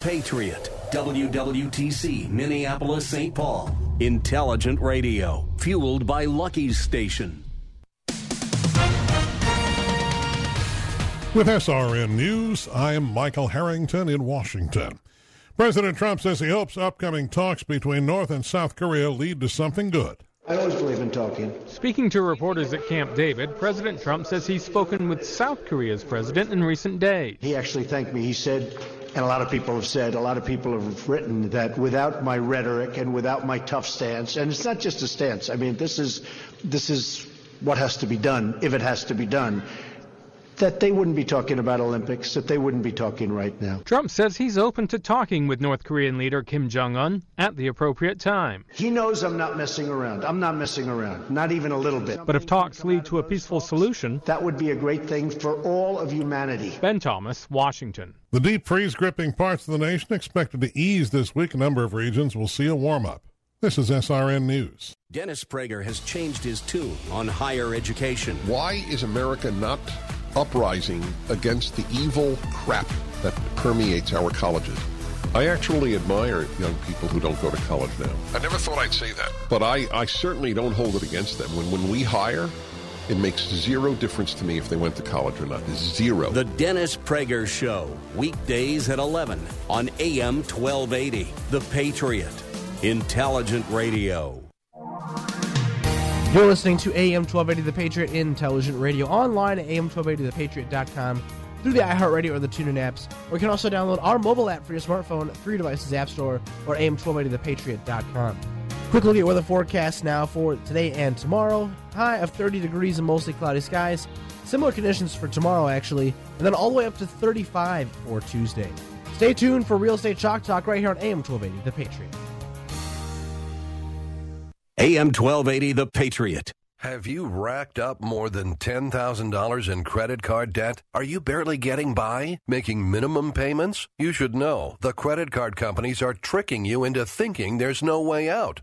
Patriot, WWTC, Minneapolis, St. Paul. Intelligent radio, fueled by Lucky's Station. With SRN News, I am Michael Harrington in Washington. President Trump says he hopes upcoming talks between North and South Korea lead to something good. I always believe in talking. Speaking to reporters at Camp David, President Trump says he's spoken with South Korea's president in recent days. He actually thanked me. He said, and a lot of people have said, a lot of people have written that without my rhetoric and without my tough stance, and it's not just a stance. I mean, this is this is what has to be done if it has to be done that they wouldn't be talking about Olympics, that they wouldn't be talking right now. Trump says he's open to talking with North Korean leader Kim Jong un at the appropriate time. He knows I'm not messing around. I'm not messing around, not even a little bit. But if talks lead to a peaceful solution, that would be a great thing for all of humanity. Ben Thomas, Washington. The deep freeze gripping parts of the nation expected to ease this week. A number of regions will see a warm up. This is SRN News. Dennis Prager has changed his tune on higher education. Why is America not uprising against the evil crap that permeates our colleges. I actually admire young people who don't go to college now. I never thought I'd say that. But I, I certainly don't hold it against them. When, when we hire, it makes zero difference to me if they went to college or not. Zero. The Dennis Prager Show, weekdays at 11 on AM 1280. The Patriot. Intelligent Radio. You're listening to AM 1280 The Patriot Intelligent Radio online at AM1280ThePatriot.com through the iHeartRadio or the TuneIn apps. Or you can also download our mobile app for your smartphone through your device's App Store or AM1280ThePatriot.com. Quick look at weather forecast now for today and tomorrow. High of 30 degrees and mostly cloudy skies. Similar conditions for tomorrow, actually, and then all the way up to 35 for Tuesday. Stay tuned for Real Estate Chalk Talk right here on AM 1280 The Patriot. AM 1280 The Patriot. Have you racked up more than $10,000 in credit card debt? Are you barely getting by? Making minimum payments? You should know the credit card companies are tricking you into thinking there's no way out.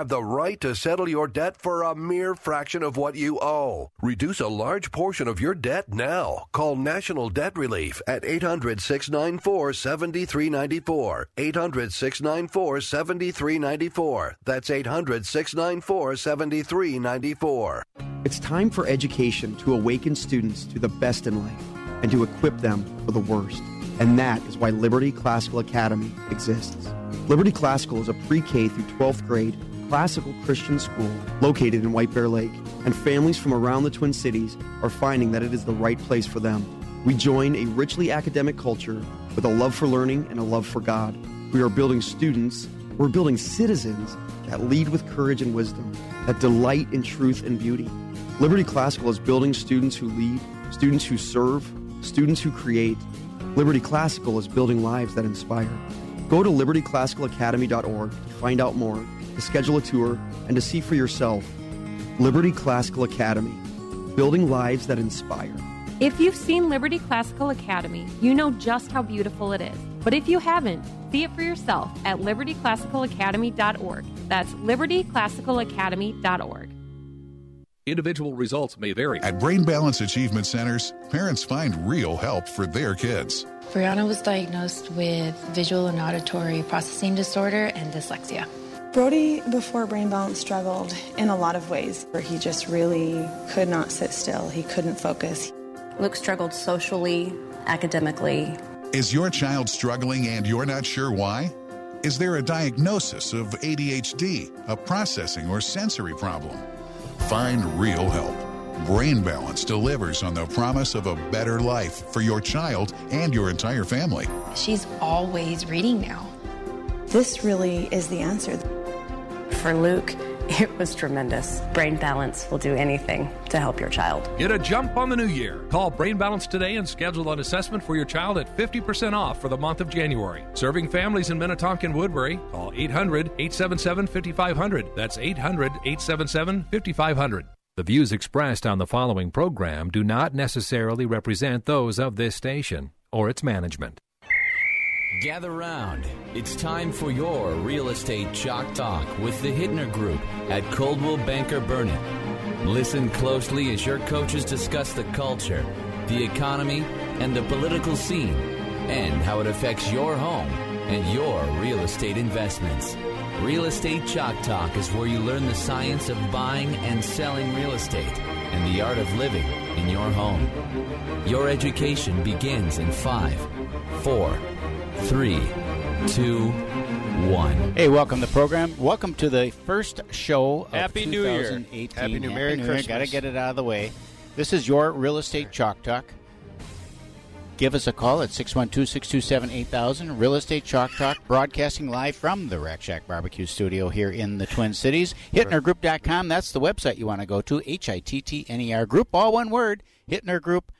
have the right to settle your debt for a mere fraction of what you owe. Reduce a large portion of your debt now. Call National Debt Relief at 800 694 7394. 800 694 7394. That's 800 694 7394. It's time for education to awaken students to the best in life and to equip them for the worst. And that is why Liberty Classical Academy exists. Liberty Classical is a pre K through 12th grade classical Christian school located in White Bear Lake, and families from around the Twin Cities are finding that it is the right place for them. We join a richly academic culture with a love for learning and a love for God. We are building students, we're building citizens that lead with courage and wisdom, that delight in truth and beauty. Liberty Classical is building students who lead, students who serve, students who create. Liberty Classical is building lives that inspire. Go to libertyclassicalacademy.org to find out more to schedule a tour, and to see for yourself Liberty Classical Academy, building lives that inspire. If you've seen Liberty Classical Academy, you know just how beautiful it is. But if you haven't, see it for yourself at libertyclassicalacademy.org. That's libertyclassicalacademy.org. Individual results may vary. At Brain Balance Achievement Centers, parents find real help for their kids. Brianna was diagnosed with visual and auditory processing disorder and dyslexia. Brody, before Brain Balance, struggled in a lot of ways where he just really could not sit still. He couldn't focus. Luke struggled socially, academically. Is your child struggling and you're not sure why? Is there a diagnosis of ADHD, a processing or sensory problem? Find real help. Brain Balance delivers on the promise of a better life for your child and your entire family. She's always reading now. This really is the answer. For Luke, it was tremendous. Brain Balance will do anything to help your child. Get a jump on the new year. Call Brain Balance today and schedule an assessment for your child at 50% off for the month of January. Serving families in Minnetonka and Woodbury, call 800 877 5500. That's 800 877 5500. The views expressed on the following program do not necessarily represent those of this station or its management. Gather round. It's time for your real estate chalk talk with the Hittner Group at Coldwell Banker Burnett. Listen closely as your coaches discuss the culture, the economy, and the political scene, and how it affects your home and your real estate investments. Real Estate Chalk Talk is where you learn the science of buying and selling real estate and the art of living in your home. Your education begins in five, four, three, two, one. Hey, welcome to the program. Welcome to the first show of Happy New Year. 2018. Happy New Merry Christmas. Got to get it out of the way. This is your real estate chalk talk. Give us a call at 612-627-8000. Real Estate Chalk Talk, broadcasting live from the Rack Shack Barbecue Studio here in the Twin Cities. HittnerGroup.com, that's the website you want to go to. H-I-T-T-N-E-R Group, all one word. HittnerGroup.com.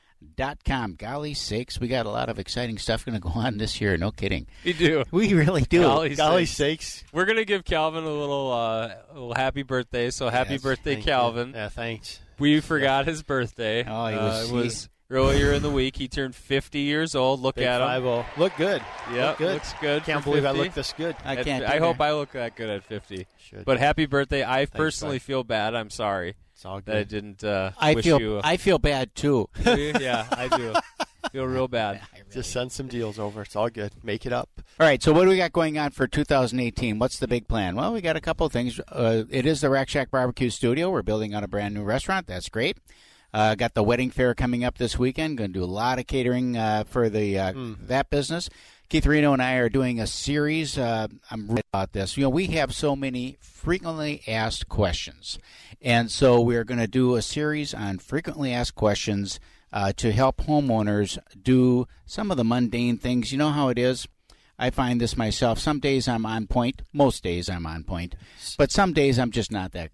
Golly sakes, we got a lot of exciting stuff going to go on this year. No kidding. We do. We really do. Golly, Golly sakes. We're going to give Calvin a little, uh, a little happy birthday. So happy Yes, birthday. Calvin. Yeah, thanks. We forgot his birthday. Oh, he Uh, was- it was earlier in the week. He turned 50 years old. Look Big at him. 5-0. Look good. Yeah, Look good. looks good. Can't believe I look this good. I can't I hope I look that good at 50. Should. But happy birthday. I personally bud. feel bad. I'm sorry. It's all That I didn't uh, I wish feel you. I feel bad too. Yeah, I do. feel real bad. Just send some deals over. It's all good. Make it up. All right, so what do we got going on for 2018? What's the big plan? Well, we got a couple of things. Uh, it is the Rack Shack Barbecue Studio. We're building on a brand new restaurant. That's great. Uh, got the wedding fair coming up this weekend. Going to do a lot of catering uh, for the uh, that business. Keith Reno and I are doing a series. Uh, I'm really about this. You know, we have so many frequently asked questions, and so we're going to do a series on frequently asked questions uh, to help homeowners do some of the mundane things. You know how it is. I find this myself. Some days I'm on point. Most days I'm on point, but some days I'm just not that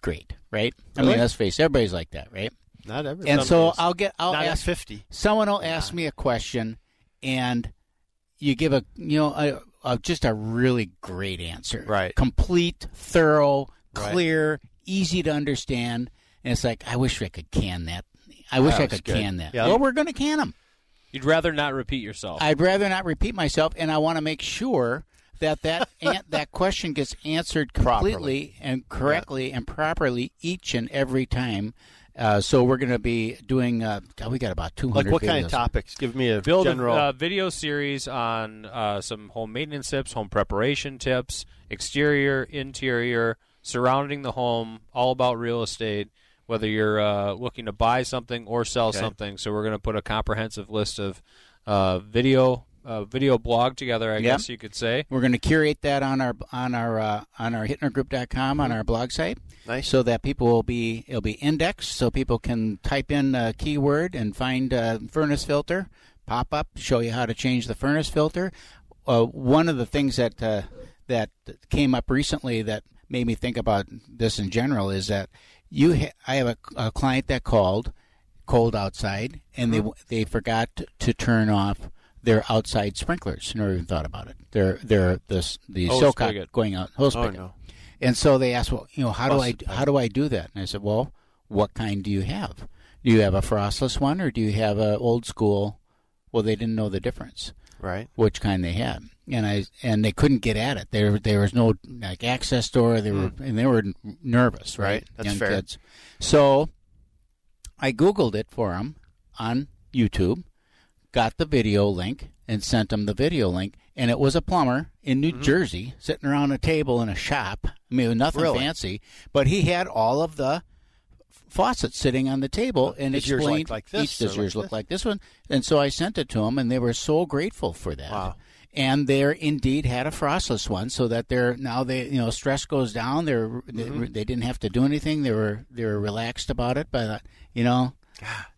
great. Right? I mean, let's face. it, Everybody's like that, right? Not every. and so. I'll get I'll ask 50. Someone will ask me a question, and you give a you know a, a, just a really great answer, Right. Complete, thorough, Right. clear, easy to understand, and it's like I wish I could can that. I wish That I could good. can that. Yeah. Well, we're going to can them. You'd rather not repeat yourself. I'd rather not repeat myself, and I want to make sure that that an- that question gets answered completely and correctly and properly each and every time. Uh, so we're going to be doing. Uh, God, we got about two Like hundred. what kind of topics? Give me a build general. a uh, video series on uh, some home maintenance tips, home preparation tips, exterior, interior, surrounding the home, all about real estate. Whether you're uh, looking to buy something or sell Okay. something, so we're going to put a comprehensive list of uh, video uh, video blog together. I Yep. guess you could say. We're going to curate that on our on our uh, on our hittnergroup.com on our blog site. Nice. So that people will be it'll be indexed, so people can type in a keyword and find uh, furnace filter, pop up, show you how to change the furnace filter. Uh, one of the things that uh, that came up recently that made me think about this in general is that you ha- I have a, a client that called cold outside and they they forgot to turn off their outside sprinklers. Never even thought about it. They're they're the the Hose silcock spigot. going out hose Oh, no. And so they asked, well, you know, how do I how do I do that? And I said, well, what kind do you have? Do you have a frostless one or do you have a old school? Well, they didn't know the difference right. which kind they had, and I and they couldn't get at it. There there was no like access door. They were and they were nervous, right? Hmm. Right, that's Young fair. kids. So I googled it for them on YouTube, got the video link, and sent them the video link. And it was a plumber in New Jersey sitting around a table in a shop. I mean, nothing Mm-hmm. Really? fancy, but he had all of the faucet sitting on the table and Does explained like this each does yours like look like this one. And so I sent it to them, and they were so grateful for that. Wow. And they're indeed had a frostless one, so that they're now they you know stress goes down. They're Mm-hmm. they, they didn't have to do anything. They were they were relaxed about it. But you know,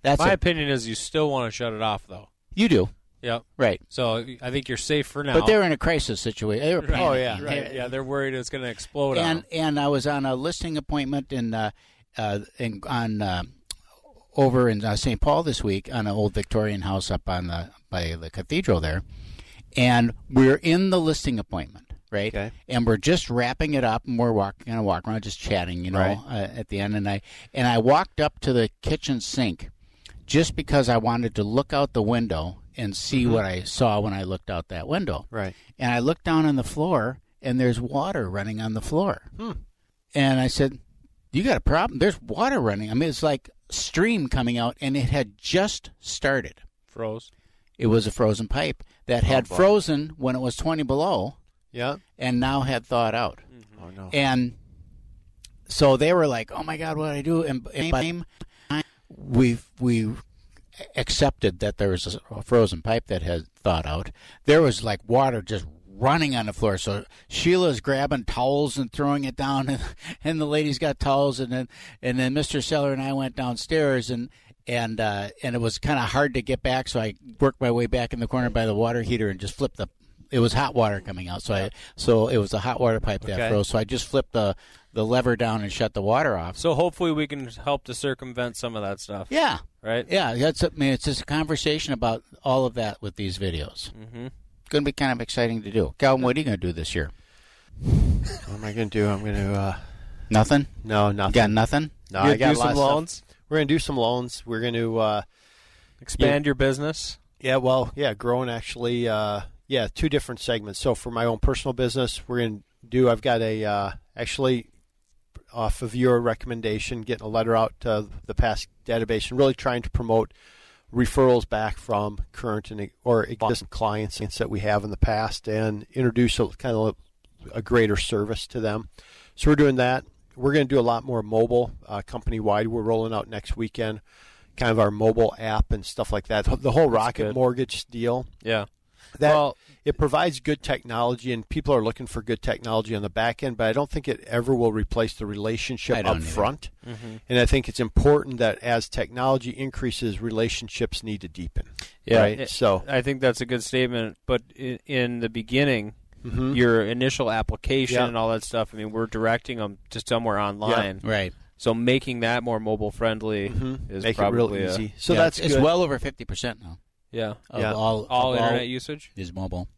that's My a- opinion is you still want to shut it off, though. You do Yep. right. So I think you're safe for now. But they're in a crisis situation. They were Right. Oh yeah, panicking. right. Yeah, they're worried it's going to explode. and and I was on a listing appointment in uh, uh, in on uh, over in uh, St. Paul this week on an old Victorian house up on the by the cathedral there, and we're in the listing appointment, right? Okay. And we're just wrapping it up, and we're walking, kind of walking around, just chatting, you know, Right. uh, at the end. And I and I walked up to the kitchen sink just because I wanted to look out the window and see Mhm. what I saw when I looked out that window. Right. And I looked down on the floor, and there's water running on the floor. Hmm. And I said, "You got a problem? There's water running. I mean, it's like stream coming out, and it had just started. froze. It was a frozen pipe that had boy. frozen when it was 20 below, Yeah. and now had thawed out. Oh no. And so they were like, "Oh my God, what do I do?" And, and we we accepted that there was a frozen pipe that had thawed out. There was like water just running on the floor. So Sheila's grabbing towels and throwing it down, and, and the ladies got towels, and then and then Mr. Seller and I went downstairs and. And uh, and it was kind of hard to get back, so I worked my way back in the corner by the water heater and just flipped the. It was hot water coming out, so I so it was a hot water pipe that Okay. froze. So I just flipped the the lever down and shut the water off. So hopefully we can help to circumvent some of that stuff. Yeah. Right. Yeah, that's. I mean, it's just a conversation about all of that with these videos. Mm-hmm. Going to be kind of exciting to do. Calvin, what are you going to do this year? What am I going to do? I'm going to. Uh, Nothing. no, nothing. Got nothing. No, You I got do some of stuff. loans? We're going to do some loans. We're going to uh, Expand your business. Yeah, well, yeah, growing actually. Uh, yeah, two different segments. So for my own personal business, we're going to do. I've got a uh, actually off of your recommendation, getting a letter out to the past database and really trying to promote referrals back from current and or existing clients that we have in the past and introduce a kind of a greater service to them. So we're doing that. We're going to do a lot more mobile uh, company wide. We're rolling out next weekend, kind of our mobile app and stuff like that. The whole Rocket. Mortgage deal. Yeah. That Well- it provides good technology, and people are looking for good technology on the back end. But I don't think it ever will replace the relationship up either. front. Mhm. And I think it's important that as technology increases, relationships need to deepen. Yeah. Right. It- so I think that's a good statement. But in, in the beginning, Mhm. your initial application Yeah. and all that stuff. I mean, we're directing them to somewhere online. Right. So making that more mobile friendly Mhm. is Make it real probably a- easy. So Yeah, that's it's good. well over fifty percent now. Yeah. Of Yeah. all All of internet usage. is mobile.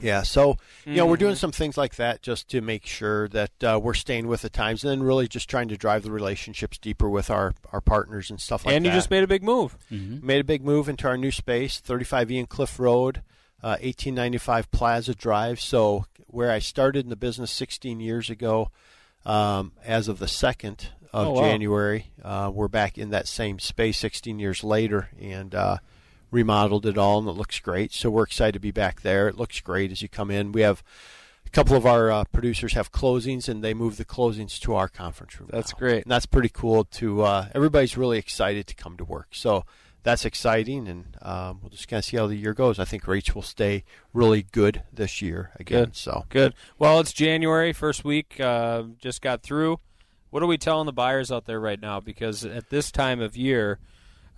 Yeah, so you know we're doing Mhm. some things like that just to make sure that uh, we're staying with the times, and then really just trying to drive the relationships deeper with our, our partners and stuff like that. and that. you just made a big move. Mm-hmm. made a big move into our new space, 35E and Cliff Road, uh, 1895 Plaza Drive. So where I started in the business 16 years ago, um, as of the second of Oh, wow. January, uh, we're back in that same space 16 years later, and uh, remodeled it all, and it looks great. So we're excited to be back there. It looks great as you come in. We have a couple of our uh, producers have closings, and they move the closings to our conference room. That's now. great. And that's pretty cool. To uh, everybody's really excited to come to work. So that's exciting, and um, we'll just kind of see how the year goes. I think rates will stay really good this year again. Good. So Good. Well, it's January, first week, uh, just got through. What are we telling the buyers out there right now? Because at this time of year,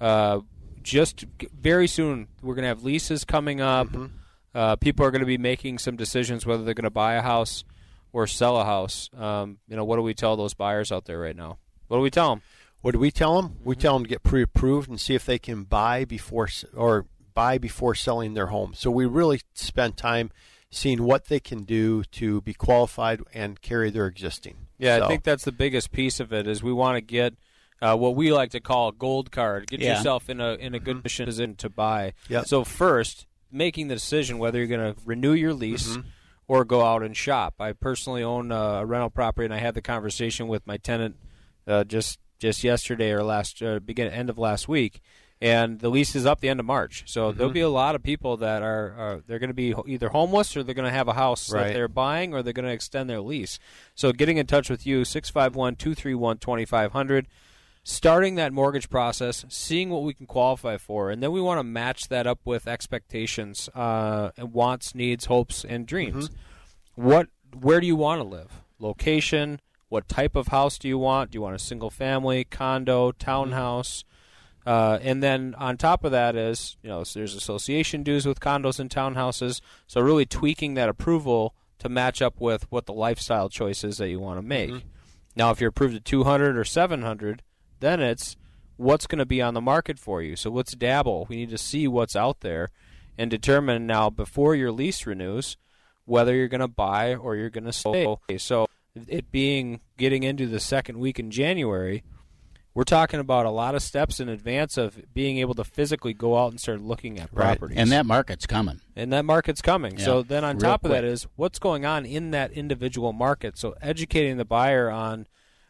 uh, just very soon, we're going to have leases coming up. Mm-hmm. Uh, people are going to be making some decisions whether they're going to buy a house or sell a house. Um, you know, what do we tell those buyers out there right now? What do we tell them? What do we tell them? We tell them to get pre-approved and see if they can buy before or buy before selling their home. So we really spend time seeing what they can do to be qualified and carry their existing. Yeah, So- I think that's the biggest piece of it. Is we want to get uh, what we like to call a gold card. Get Yeah. yourself in a in a good position to buy. Yep. So first, making the decision whether you're going to renew your lease Mhm. or go out and shop. I personally own a rental property, and I had the conversation with my tenant uh, just just yesterday or last uh, begin end of last week. And the lease is up the end of March, so there'll Mhm. be a lot of people that are, are they're going to be either homeless or they're going to have a house Right. that they're buying or they're going to extend their lease. So getting in touch with you, 651 231 2500. Starting that mortgage process, seeing what we can qualify for, and then we want to match that up with expectations, uh, wants, needs, hopes, and dreams. Mm-hmm. What, where do you want to live? Location. What type of house do you want? Do you want a single family, condo, townhouse? Uh, and then on top of that is, you know, so there's association dues with condos and townhouses. So really tweaking that approval to match up with what the lifestyle choices that you want to make. Mm-hmm. Now, if you're approved at 200 or 700, then it's what's going to be on the market for you. So let's dabble. We need to see what's out there and determine now before your lease renews whether you're going to buy or you're going to stay. So it being getting into the second week in January, we're talking about a lot of steps in advance of being able to physically go out and start looking at properties. Right. And that market's coming. And that market's coming. Yeah. So then on Real top of quick. that is what's going on in that individual market. So educating the buyer on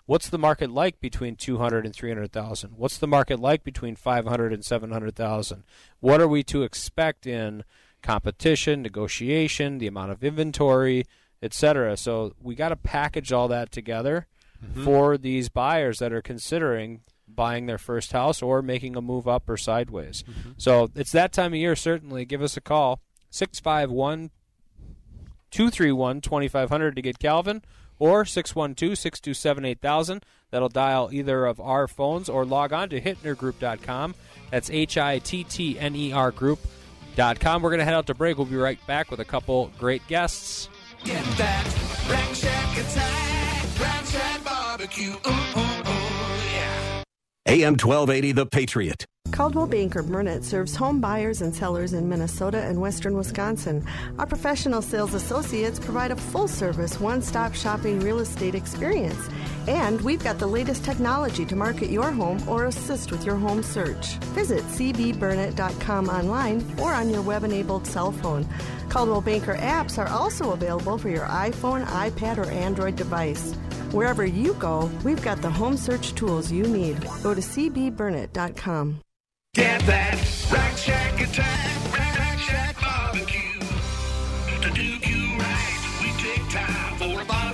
what's the market like between 200 and 300,000? What's the market like between 500 and 700,000? What are we to expect in competition, negotiation, the amount of inventory, etc. So we got to package all that together Mhm. for these buyers that are considering buying their first house or making a move up or sideways. So it's that time of year certainly. Give us a call 651 231 2500 to get Calvin or 612 627 8000. That'll dial either of our phones or log on to hittnergroup.com. That's H I T T N E R group.com. We're going to head out to break. We'll be right back with a couple great guests. Get that Rack Shack attack, Rack Shack barbecue. Ooh, ooh, ooh, yeah. AM 1280, The Patriot. Coldwell Banker Burnett serves home buyers and sellers in Minnesota and western Wisconsin. Our professional sales associates provide a full service, one stop shopping real estate experience. And we've got the latest technology to market your home or assist with your home search. Visit cbburnett.com online or on your web enabled cell phone. Coldwell Banker apps are also available for your iPhone, iPad, or Android device. Wherever you go, we've got the home search tools you need. Go to cbburnett.com. Get that Rack Shack attack, Rack, Rack Shack barbecue. To do you right, we take time for a barbecue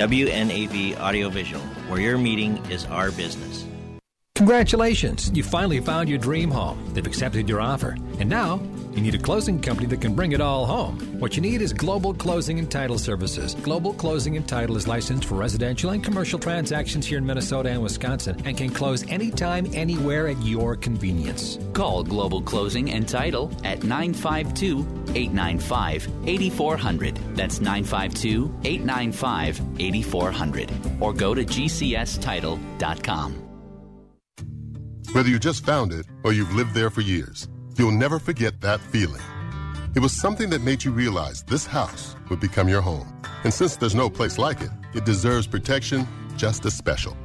WNAV Audiovisual, where your meeting is our business. Congratulations! You finally found your dream home. They've accepted your offer. And now, you need a closing company that can bring it all home. What you need is Global Closing and Title Services. Global Closing and Title is licensed for residential and commercial transactions here in Minnesota and Wisconsin and can close anytime, anywhere at your convenience. Call Global Closing and Title at 952 895 8400. That's 952 895 8400. Or go to gcstitle.com. Whether you just found it or you've lived there for years, you'll never forget that feeling. It was something that made you realize this house would become your home. And since there's no place like it, it deserves protection just as special.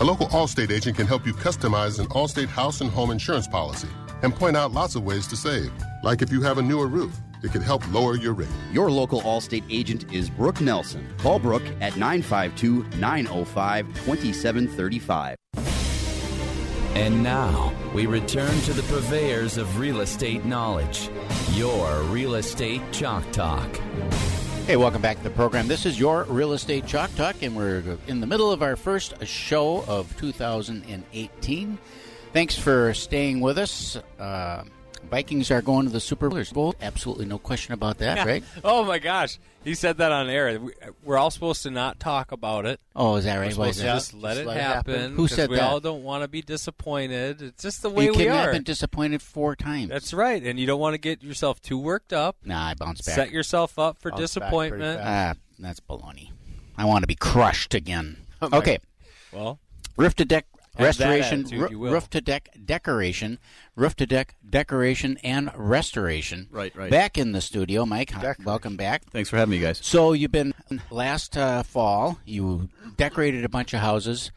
A local Allstate agent can help you customize an Allstate house and home insurance policy and point out lots of ways to save. Like if you have a newer roof, it could help lower your rate. Your local Allstate agent is Brooke Nelson. Call Brooke at 952 905 2735. And now we return to the purveyors of real estate knowledge. Your Real Estate Chalk Talk. Hey, welcome back to the program. This is your Real Estate Chalk Talk, and we're in the middle of our first show of 2018. Thanks for staying with us. Uh, Vikings are going to the Super Bowl. Absolutely no question about that, Yeah. right? Oh my gosh, he said that on air. We- We're all supposed to not talk about it. Oh, is that right? We're supposed to just let Just it let it happen. Who said we that? all don't want to be disappointed. It's just the way you we kidding me? I've been disappointed four times. That's right, and you don't want to get yourself too worked up. Nah, I bounce back. Set yourself up for Bounce disappointment. Ah, that's baloney. I want to be crushed again. Oh, okay. Well, roof to deck have restoration, attitude, roo- roof to deck decoration, roof to deck decoration and restoration. Right, right. Back in the studio, Mike. hi- Welcome back. Thanks for having me, guys. So you've been last uh, fall. You decorated a bunch of houses,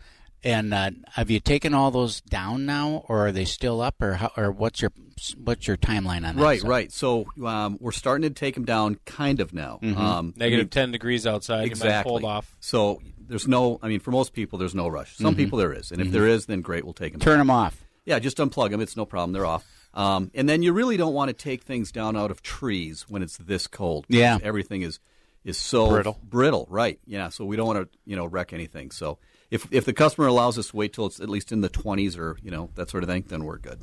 and uh, have you taken all those down now, or are they still up, or how, or what's your what's your timeline on that? Right, stuff? right. So um, we're starting to take them down, kind of now. Mhm. Um, Negative I mean- 10 degrees outside. You might Exactly. hold off. So there's no. I mean, for most people, there's no rush. Some Mhm. people there is, and if Mhm. there is, then great, we'll take them. Turn them off. Yeah, just unplug them. It's no problem. They're off. Um, and then you really don't want to take things down out of trees when it's this cold. Yeah. everything is is so Brittle. Brittle, right? Yeah. So we don't want to you know wreck anything. So if if the customer allows us to wait till it's at least in the 20s or you know that sort of thing, then we're good.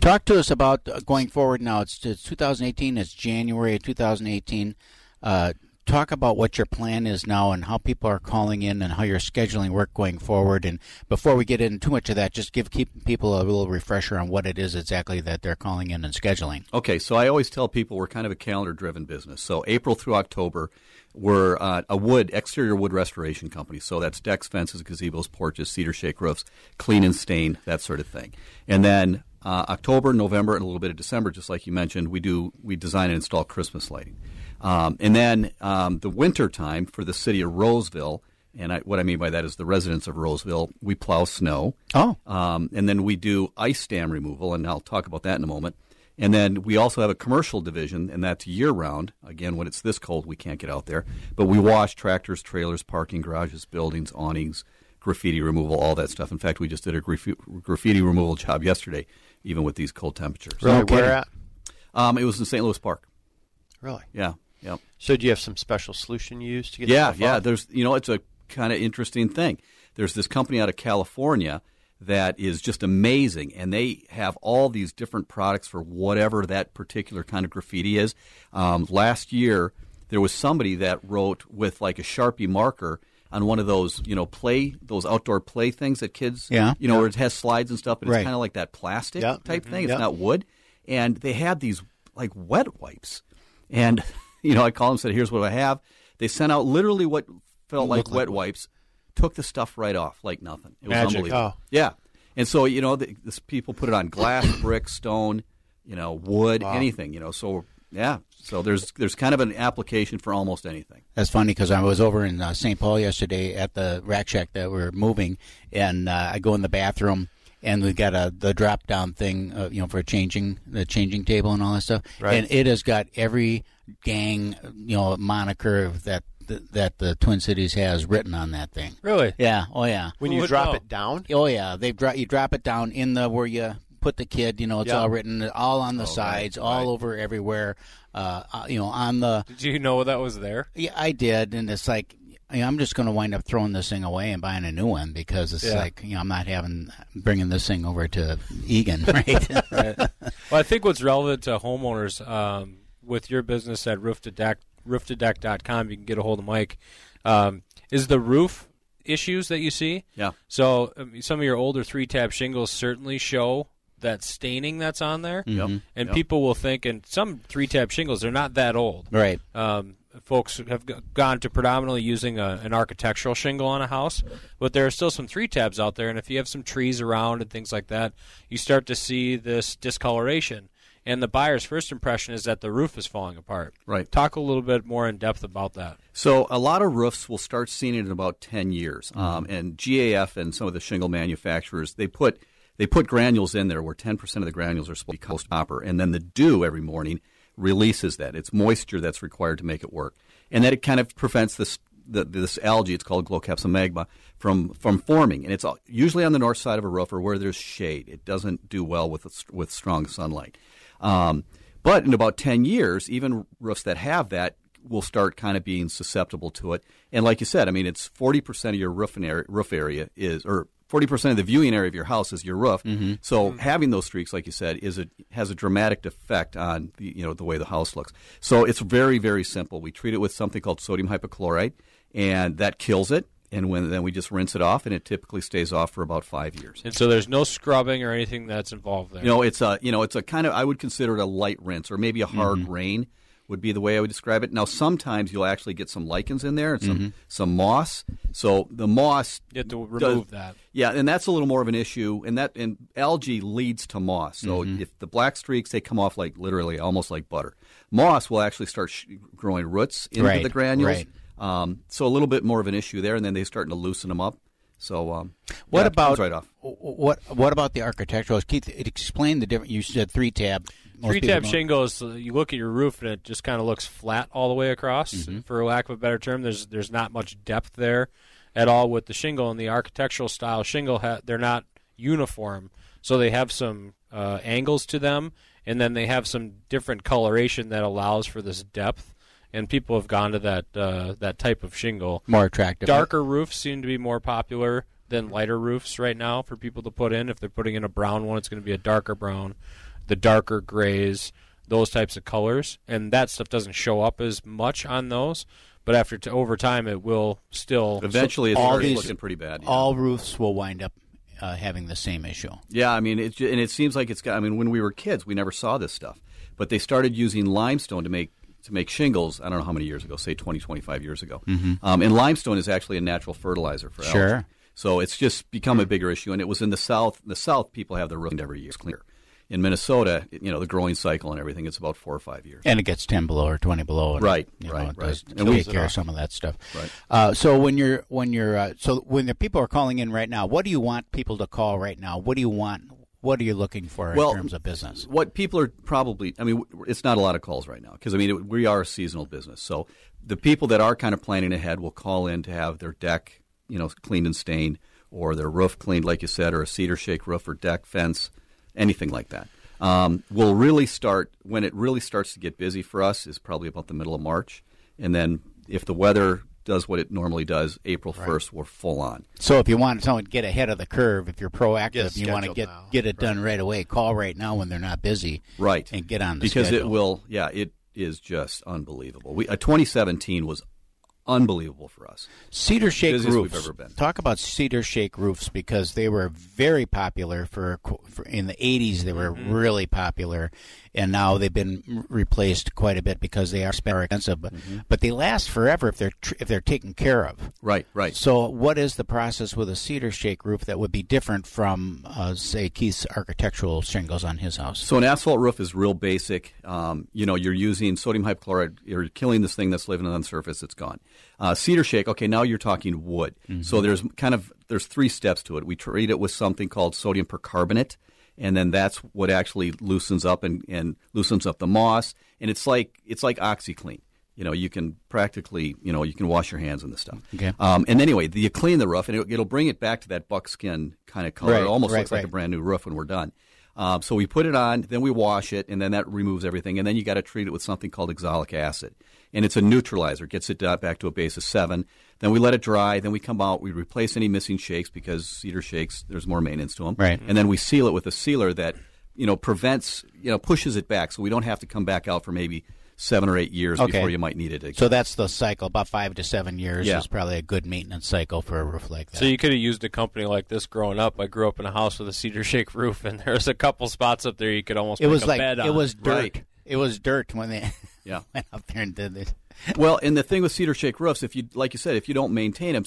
Talk to us about uh, going forward now. It's, it's 2018. It's January of 2018. Uh, talk about what your plan is now and how people are calling in and how you're scheduling work going forward. And before we get into too much of that, just give keep people a little refresher on what it is exactly that they're calling in and scheduling. Okay, so I always tell people we're kind of a calendar driven business. So April through October, we're uh, a wood, exterior wood restoration company. So that's decks, fences, gazebos, porches, cedar shake roofs, clean and stain, that sort of thing. And then uh, October, November, and a little bit of December, just like you mentioned, we do we design and install Christmas lighting. Um, and then um, the winter time for the city of Roseville, and I, what I mean by that is the residents of Roseville, we plow snow. Oh. Um, and then we do ice dam removal, and I'll talk about that in a moment. And then we also have a commercial division, and that's year round. Again, when it's this cold, we can't get out there. But we wash tractors, trailers, parking garages, buildings, awnings, graffiti removal, all that stuff. In fact, we just did a graffi- graffiti removal job yesterday, even with these cold temperatures. Really? Where at? Um, it was in St. Louis Park. Really? Yeah. Yeah. So do you have some special solution you use to get yeah, yeah. off? There's, you know, it's a kind of interesting thing. There's this company out of California that is just amazing, and they have all these different products for whatever that particular kind of graffiti is. Um, last year, there was somebody that wrote with like a sharpie marker on one of those, you know, play those outdoor play things that kids, Yeah. you know, where it has slides and stuff, but Right. it's kind of like that plastic Yeah. type Mhm. thing. It's Yeah. not wood, and they had these like wet wipes, and you know, I called them and said, "Here's what I have." They sent out literally what felt like like wet wipes, took the stuff right off like nothing. It was Magic. unbelievable. Oh. Yeah, and so you know, the, this people put it on glass, brick, stone, you know, wood, Wow. anything. You know, so yeah, so there's there's kind of an application for almost anything. That's funny because I was over in uh, St. Paul yesterday at the rack shack that we're moving, and uh, I go in the bathroom, and we've got a the drop down thing, uh, you know, for changing the changing table and all that stuff, Right. and it has got every gang, you know, moniker that that the Twin Cities has written on that thing. Really? Yeah. Oh yeah. When you would drop know? it down? Oh yeah. They drop you drop it down in the where you put the kid. You know, it's Yeah. all written all on the Oh, right, sides, all right. over everywhere. Uh, uh, you know, on the Did you know that was there? yeah, I did, and it's like you know, I'm just going to wind up throwing this thing away and buying a new one because it's Yeah. like you know I'm not having bringing this thing over to Eagan, right? right. Well, I think what's relevant to homeowners um, with your business at roof to deck, rooftodeck.com, you can get a hold of Mike, um, is the roof issues that you see. Yeah. So um, some of your older three tab shingles certainly show that staining that's on there. Mhm. And Yep. people will think, and some three tab shingles, they're not that old. right. Um, folks have g- gone to predominantly using a, an architectural shingle on a house, but there are still some three tabs out there. And if you have some trees around and things like that, you start to see this discoloration. And the buyer's first impression is that the roof is falling apart. Right. Talk a little bit more in depth about that. So a lot of roofs will start seeing it in about ten years, um, and GAF and some of the shingle manufacturers they put they put granules in there where ten percent of the granules are supposed to be coast copper, and then the dew every morning releases that. It's moisture that's required to make it work, and that it kind of prevents this the, this algae. It's called Gloeocapsa magma from from forming, and it's usually on the north side of a roof or where there's shade. It doesn't do well with with strong sunlight. Um, but in about ten years, even roofs that have that will start kind of being susceptible to it. And like you said, I mean, it's forty percent of your roof area, roof area is or. Forty percent of the viewing area of your house is your roof. Mm-hmm. So having those streaks, like you said, is a has a dramatic effect on the, you know the way the house looks. So it's very very simple. We treat it with something called sodium hypochlorite, and that kills it. And when then we just rinse it off, and it typically stays off for about five years. And so there's no scrubbing or anything that's involved there. No, it's a you know it's a kind of I would consider it a light rinse or maybe a hard Mhm. rain would be the way I would describe it. Now sometimes you'll actually get some lichens in there and some Mhm. some moss. So the moss You have to does- remove that. Yeah, and that's a little more of an issue. And that and algae leads to moss. So Mhm. if the black streaks they come off like literally almost like butter. Moss will actually start sh- growing roots into Right, the granules. right. Um, so a little bit more of an issue there, and then they're starting to loosen them up. So um, What yeah, about right off? What What about the architectural? Keith, explain the different. You said three tab. Most three tab shingles. uh, You look at your roof and it just kind of looks flat all the way across. Mm-hmm. For lack of a better term, there's there's not much depth there at all with the shingle and the architectural style shingle. Ha- they're not uniform, so they have some uh, angles to them, and then they have some different coloration that allows for this depth. And people have gone to that uh, that type of shingle. More attractive. Darker roofs seem to be more popular than lighter roofs right now for people to put in. If they're putting in a brown one, it's going to be a darker brown, the darker grays, those types of colors, and that stuff doesn't show up as much on those. But after t- over time, it will still Eventually, it all these- looking pretty bad. yeah. All roofs will wind up uh, having the same issue. Yeah, I mean, it, and it seems like it's got. I mean, when we were kids, we never saw this stuff, but they started using limestone to make to make shingles. I don't know how many years ago, say 20, 25 years ago. Mhm. Um, and limestone is actually a natural fertilizer for algae. Sure. So it's just become a bigger issue, and it was in the south. In the south, people have their roof every year. It's clear. In Minnesota, you know, the growing cycle and everything, it's about four or five years. And it gets ten below or twenty below. And, Right, you know, right, right. does And we- take care of some of that stuff. Right. Uh, so when you're when you're uh, so when the people are calling in right now, what do you want people to call right now? What do you want? What are you looking for Well, in terms of business? What people are probably, I mean, it's not a lot of calls right now because I mean it, we are a seasonal business. So the people that are kind of planning ahead will call in to have their deck, you know, cleaned and stained, or their roof cleaned, like you said, or a cedar shake roof or deck fence, anything like that. Um, will really start when it really starts to get busy for us is probably about the middle of March, and then if the weather does what it normally does, April first we're full on. So if you want someone to get ahead of the curve, if you're proactive, Get you want to get now. get it done right away. Call right now when they're not busy, right? And get on the because schedule. it will. Yeah, it is just unbelievable. We uh, 2017 was unbelievable for us. Cedar shake Busiest roofs. we've ever been. Talk about cedar shake roofs because they were very popular for, for in the 80s. They were Mm-hmm. really popular, and now they've been replaced quite a bit because they are expensive. But, but they last forever if they're tr- if they're taken care of. Mm-hmm. Right, right. So, what is the process with a cedar shake roof that would be different from, uh, say, Keith's architectural shingles on his house? So an asphalt roof is real basic. Um, you know, you're using sodium hypochlorite. You're killing this thing that's living on the surface. It's gone. Uh, cedar shake. Okay, now you're talking wood. So there's kind of there's three steps to it. We treat it with something called sodium percarbonate, and then that's what actually loosens up and, and loosens up the moss. And it's like it's like OxiClean. You know, you can practically, you know, you can wash your hands in this stuff. Okay. Um, and anyway, you clean the roof, and it, it'll bring it back to that buckskin kind of color. Right, it almost right, looks like a brand new roof when we're done. Um, so we put it on, then we wash it, and then that removes everything. And then you got to treat it with something called oxalic acid, and it's a neutralizer, gets it back to a base of seven. Then we let it dry. Then we come out, we replace any missing shakes because cedar shakes there's more maintenance to them. Right. And then we seal it with a sealer that you know prevents, you know, pushes it back, so we don't have to come back out for maybe seven or eight years Okay. before you might need it again. So that's the cycle. About five to seven years Yeah. is probably a good maintenance cycle for a roof like that. So you could have used a company like this growing up. I grew up in a house with a cedar shake roof, and there's a couple spots up there you could almost it make was a like bed it was dirt. Right. It was dirt when they Yeah. went up there and did this. well, and the thing with cedar shake roofs, if you like you said, if you don't maintain them,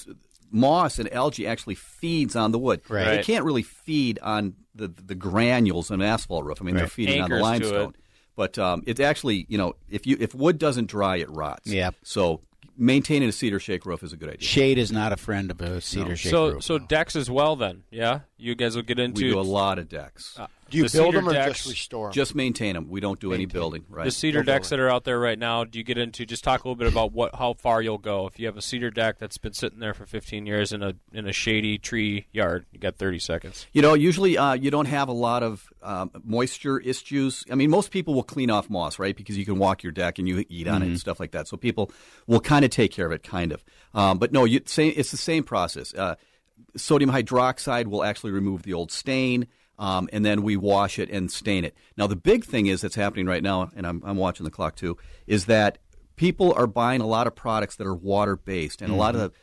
moss and algae actually feeds on the wood. Right. They can't really feed on the the granules in an asphalt roof. I mean, they're feeding Anchors on the limestone. It. But um, it's actually, you know, if you if wood doesn't dry, it rots. Yeah. So maintaining a cedar shake roof is a good idea. Shade is not a friend of a cedar shake so roof. so decks as well. Then yeah, you guys will get into We do a lot of decks. Uh, Do you the build them or decks, just restore them? Just maintain them. We don't do any building. Right. The cedar No decks building. that are out there right now. Do you get into just talk a little bit about what how far you'll go if you have a cedar deck that's been sitting there for 15 years in a in a shady tree yard? You got 30 seconds. You know, usually uh, you don't have a lot of um, moisture issues. I mean, most people will clean off moss, right? Because you can walk your deck and you eat on it and Mhm. stuff like that. So people will kind of take care of it, kind of. Um, but no, you, say, it's the same process. Uh, sodium hydroxide will actually remove the old stain. Um, and then we wash it and stain it. Now, the big thing is that's happening right now, and I'm, I'm watching the clock too, is that people are buying a lot of products that are water based, and a lot of the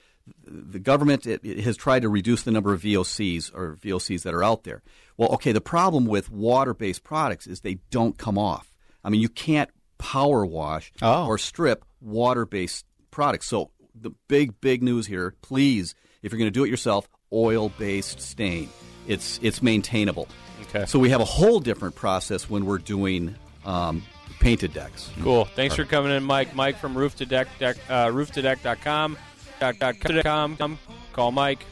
the government it, it has tried to reduce the number of VOCs or VOCs that are out there. Well, okay, the problem with water-based products is they don't come off. I mean, you can't power wash or strip water-based products. So the big, big news here, please, if you're going to do it yourself, oil-based stain. It's it's maintainable. Okay. So we have a whole different process when we're doing um, painted decks. Cool. Thanks for coming in, Mike. Mike from roof to deck, deck uh, roof2deck.com. Dot, dot, dot, com. Call Mike.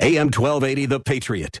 AM 1280, The Patriot.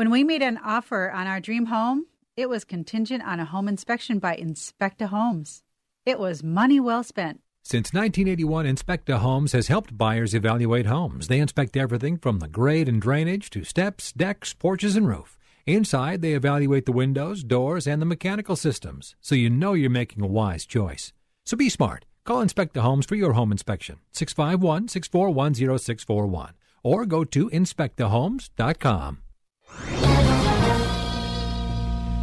When we made an offer on our dream home, it was contingent on a home inspection by Inspecta Homes. It was money well spent. Since 1981, Inspecta Homes has helped buyers evaluate homes. They inspect everything from the grade and drainage to steps, decks, porches, and roof. Inside, they evaluate the windows, doors, and the mechanical systems, so you know you're making a wise choice. So be smart. Call Inspecta Homes for your home inspection, 651 641 0641, or go to inspectahomes.com.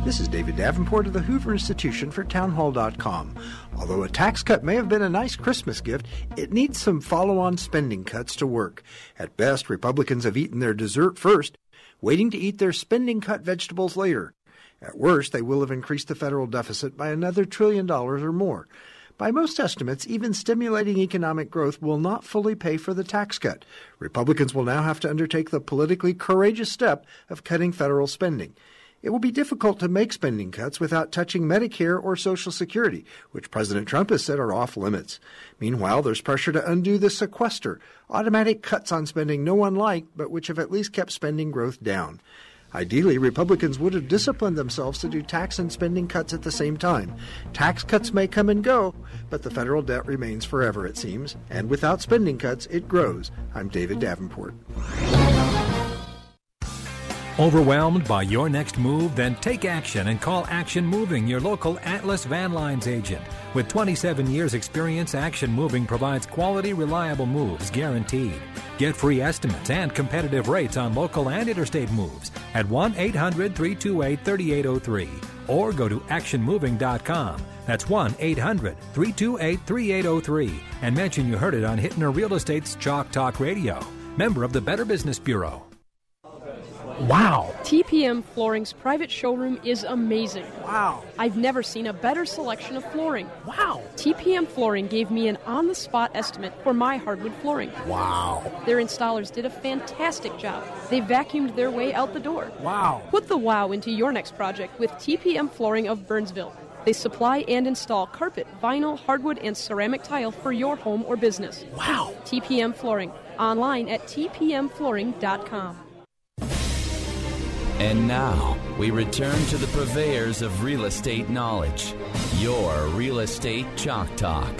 This is David Davenport of the Hoover Institution for Townhall.com. Although a tax cut may have been a nice Christmas gift, it needs some follow on spending cuts to work. At best, Republicans have eaten their dessert first, waiting to eat their spending cut vegetables later. At worst, they will have increased the federal deficit by another trillion dollars or more. By most estimates, even stimulating economic growth will not fully pay for the tax cut. Republicans will now have to undertake the politically courageous step of cutting federal spending. It will be difficult to make spending cuts without touching Medicare or Social Security, which President Trump has said are off limits. Meanwhile, there's pressure to undo the sequester, automatic cuts on spending no one liked, but which have at least kept spending growth down. Ideally, Republicans would have disciplined themselves to do tax and spending cuts at the same time. Tax cuts may come and go, but the federal debt remains forever, it seems, and without spending cuts, it grows. I'm David Davenport. Overwhelmed by your next move? Then take action and call Action Moving, your local Atlas Van Lines agent. With 27 years' experience, Action Moving provides quality, reliable moves guaranteed. Get free estimates and competitive rates on local and interstate moves at 1 800 328 3803 or go to actionmoving.com. That's 1 800 328 3803 and mention you heard it on Hittner Real Estate's Chalk Talk Radio. Member of the Better Business Bureau. Wow. TPM Flooring's private showroom is amazing. Wow. I've never seen a better selection of flooring. Wow. TPM Flooring gave me an on the spot estimate for my hardwood flooring. Wow. Their installers did a fantastic job. They vacuumed their way out the door. Wow. Put the wow into your next project with TPM Flooring of Burnsville. They supply and install carpet, vinyl, hardwood, and ceramic tile for your home or business. Wow. TPM Flooring. Online at tpmflooring.com. And now we return to the purveyors of real estate knowledge. Your Real Estate Chalk Talk.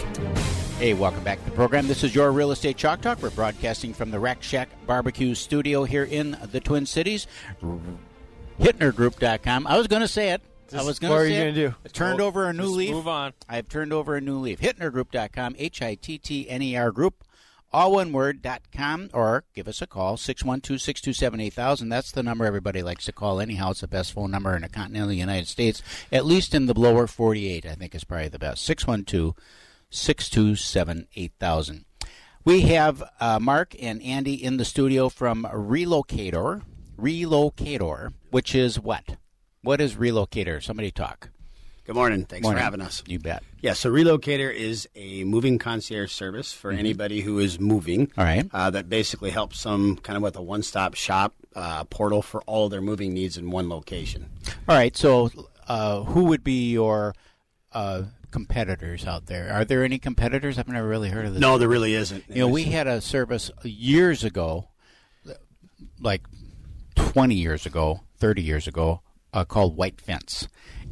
Hey, welcome back to the program. This is your Real Estate Chalk Talk. We're broadcasting from the Rack Shack Barbecue Studio here in the Twin Cities. HittnerGroup.com. I was going to say it. I was going to what are say you it. gonna do? I turned Well, over a new just leaf. move on. I've turned over a new leaf. HittnerGroup.com. H I T T N E R Group. All one word dot com or give us a call 612-627-8000 that's the number everybody likes to call anyhow. It's the best phone number in the continental united states at least in the blower 48 i think is probably the best. 612-627-8000 we have uh, mark and andy in the studio from relocator relocator which is what? What is Relocator? Somebody talk. Good morning. Thanks Morning. for having us. You bet. Yeah, so Relocator is a moving concierge service for Mhm. anybody who is moving. All right. Uh, that basically helps them kind of with a one stop shop uh, portal for all their moving needs in one location. All right. So, uh, who would be your uh, competitors out there? Are there any competitors? I've never really heard of this. No, there really isn't. You know, we had a service years ago, like 20 years ago, 30 years ago, uh, called White Fence.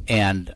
And